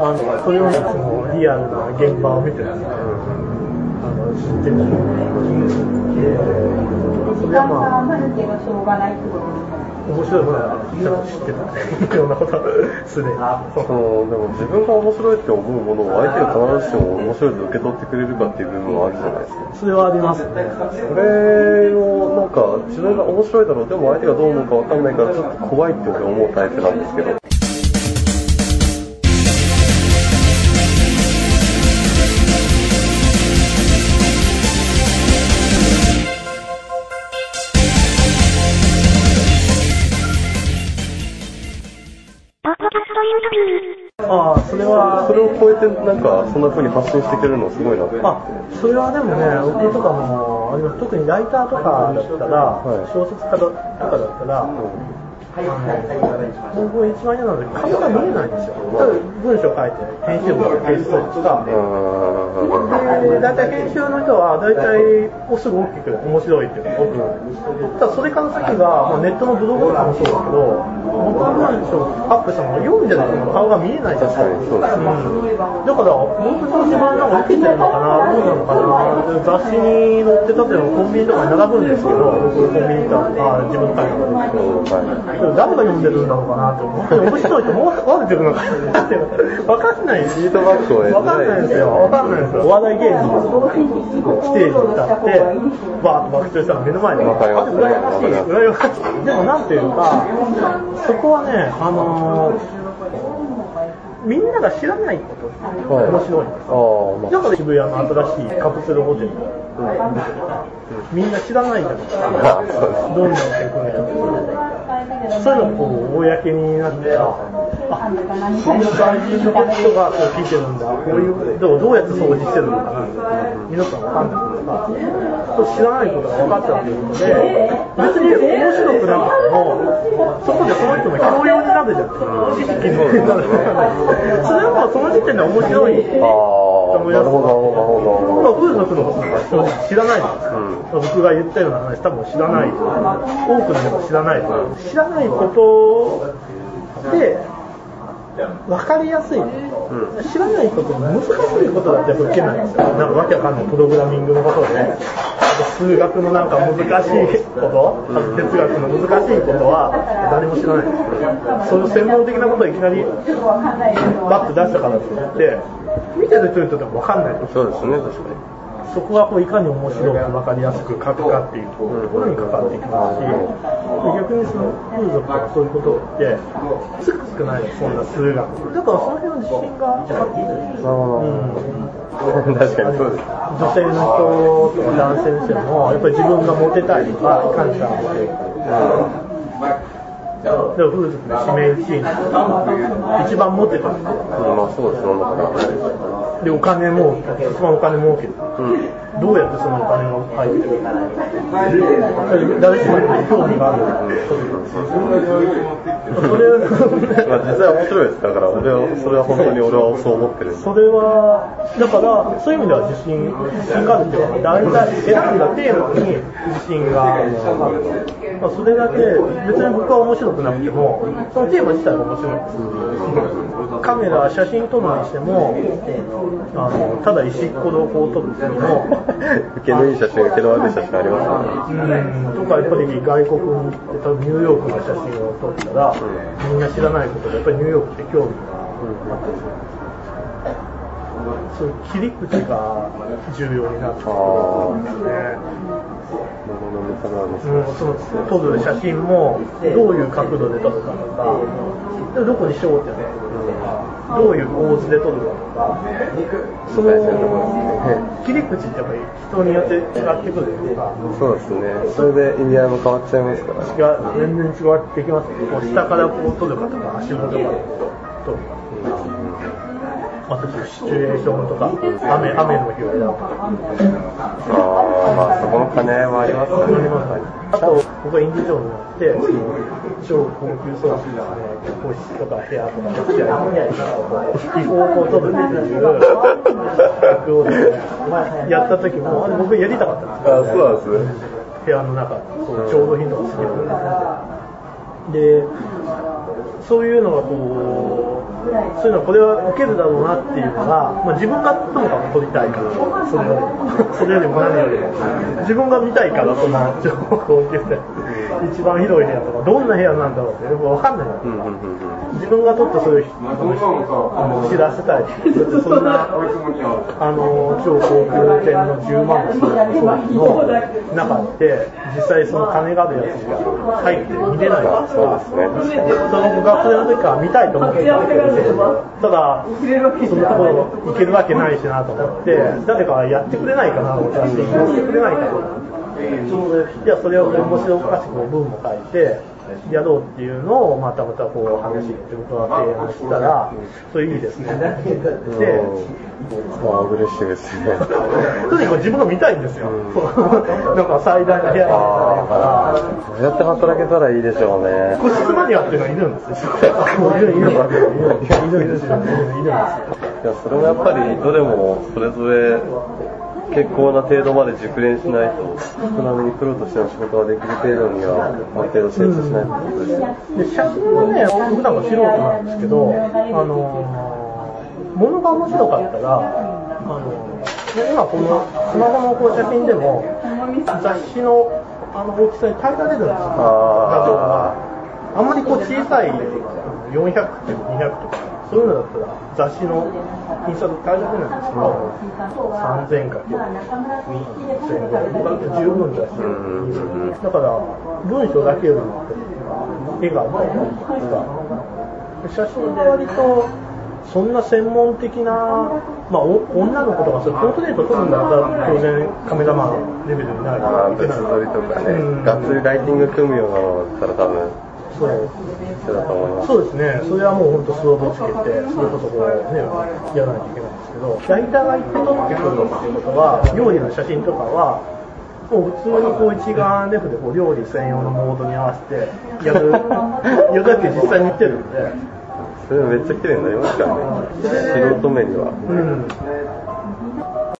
あの、それをいつもリアルな現場を見てですね、あの、知ってる。で、それはまあ、面白いものは知ってた。いろんなことすでに。そのでも自分が面白いって思うものを相手が必ずしも面白いと受け取ってくれるかっていう部分はあるじゃないですか。それはありますね。それをなんか自分が面白いだろうでも相手がどう思うかわかんないからちょっと怖いって俺思うタイプなんですけど。ああ、それは、それを超えてなんかそんな風に発信してくれるのすごいなって。あ、それはでもね、僕とかもあります。特にライターとかだったら、はい。小説家とかだったら、僕一番嫌なので顔が見えないんですよ。ただ文章書いて、編集部から提出とか、で、大体編集の人は大体おすぐ大きく面白いっていうのをただそれから先が、まあ、ネットのブログとかもそうだけど、僕の文章アップしたものが読んでないと顔が見えないじゃないですか。うんだから、僕と自分なんか受けてるのかな、どうなのかな、雑誌に載ってたっていうのはコンビニとかに並ぶんですけど、コンビニとか、あ自分の会社ですけど、誰が読んでるんだろうかなって、本当に面白いと思われてるのかなって、わかんないフィードバックを得てわかんないですよ、わかんないです。お笑い芸人のステージに立って、バーッと爆笑したら目の前で、わかりま羨ましい、羨ましい。でもなんていうか、そこはね、あのーみんなが知らないこと、はい。面白い。んです。ああ、まあ。だから渋谷の新しいカプセルホテル。みんな知らないじゃない どんなテクニックそういうのがこう、公になって、あ、あこんな外人の人がこう聞いてるんだ、こういう、どうどうやって掃除してるのかな、皆さんわかんないとか、知らないことが分かったということで、別に面白くなくても、そこでその人の教養になるじゃん。知識になる。それはもうその時点で面白い。ああ、なるほど、なるほど、なるほど。風俗のことなんか知らないじゃないですか、僕が言ったような話多分知らない多くの人が知らない知らないことで分かりやすい、知らないこと難しいことだって受けないんですよ。なんかわけわかんないプログラミングのことであと数学のなんか難しいこと哲学の難しいことは誰も知らないんですよ。そういう専門的なことをいきなりバッと出したからって言って見てる人にとっても分かんない。ですそうですね、確かに。そこがこういかに面白く分かりやすく書くかっていうところにかかってきますし、で逆にその風俗とかそういうことって、つくつくないそんな数学。だからその辺の自信があって、うん、確かにそうです。女性の人とか男性の人も、やっぱり自分がモテたいとか、いかにかモテるか。でも風俗で指名1位の一番モテた人まあそうです。で、お金儲け、一番お金儲ける。どうやってそのお金が入ってくる誰しも興味がある。それまあ実際面白いです。だから俺は、それは本当に俺はそう思ってる。それは、だから、そういう意味では自信、自信があるっていうのは、大体選んだテーマに自信がある。まあ、それだけ、別に僕は面白くなくても、そのテーマ自体が面白いです。カメラ、写真撮るにしても、あの、ただ石っこでこう撮るっていうのも、受けのいい写真、受けの悪い写真ありますよね。うん、とかやっぱり外国に行って、ニューヨークの写真を撮ったら、みんな知らないことで、やっぱりニューヨークって興味があって、そういう切り口が重要になってくるんですね。物の見方なんですうん、その撮る写真もどういう角度で撮るかとか、でどこに焦点を当てるか、どういう構図で撮るかとか、その切り口ってやっぱり人によって違ってくるというか、そうですね。それで意味合いも変わっちゃいますからね。が全然違ってきますね。こう下からこう撮るかとか、足元から撮るかとか。あとシチュエーションとか、雨、雨の日は。ああ、まあそこの兼ね合いはありますよね。あと、僕がインディ・ジョーンズになって、超高級装置ですね、個室とか部屋とかできゃ違法を撮るっていう役をやった時も、僕やりたかったんですよ。あそうなんですね。部屋の中う調度品とか好きなので、で、そういうのがこう、そういうのこれは受けるだろうなっていうのが、まあ、自分がともかく撮りたいからそれよりもそれよりも何よりも。自分が見たいからその情報を受けて一番広い部屋とかどんな部屋なんだろうってよく分かんない、自分が撮ったそういう知らせたい。そんなあの超高級店の10万のの中って実際その金があるやつが入って見れないから。そうですね。その学生の時から見たいと思ってたけどただそのところ行けるわけないしなと思って誰かやってくれないかなお写真載せてくれないかなじゃあそれを面白おかしく文も書いてやろうっていうのをまたまたこう話して僕が提案したら、それいいですね。で、まあ嬉しいですね。とにかく自分が見たいんですよ。なんか最大の部屋にあそうやって働けたらいいでしょうね。個室マニアっていうのがいるんですよ。いるいるいるいるいるんですよ。いるんですよ。いやそれもやっぱりどれもそれぞれ結構な程度まで熟練しないと少なめにプロとしての仕事ができる程度にはある程度精通しないとことです。ね、で写真はね普段は素人なんですけどあのものが面白かったらあの今このスマホのこう写真でも雑誌のあの大きさに耐えられるんですよ。画像が。あんまりこう小さい400とか200とかそういうのだったら雑誌の印刷大丈夫なんですけど3000かける。1500十分だしだから文章だけよりも絵がう写真で割とそんな専門的な、まあ、女の子とかそういうポートレート撮るんだったら当然カメラマンレベルになるああ、別撮りとかね、がっつりライティング組むようなのだったら多分そうそうですね、それはもう本当スローボつけて、それこそこう、ね、やらないといけないんですけど、ライターが行って撮ってくるっていうことは、料理の写真とかは、もう普通にこう一眼レフでこう料理専用のモードに合わせてやる、やるだけ実際に見てるんで。それめっちゃ綺麗になりますからね、素人目には。うん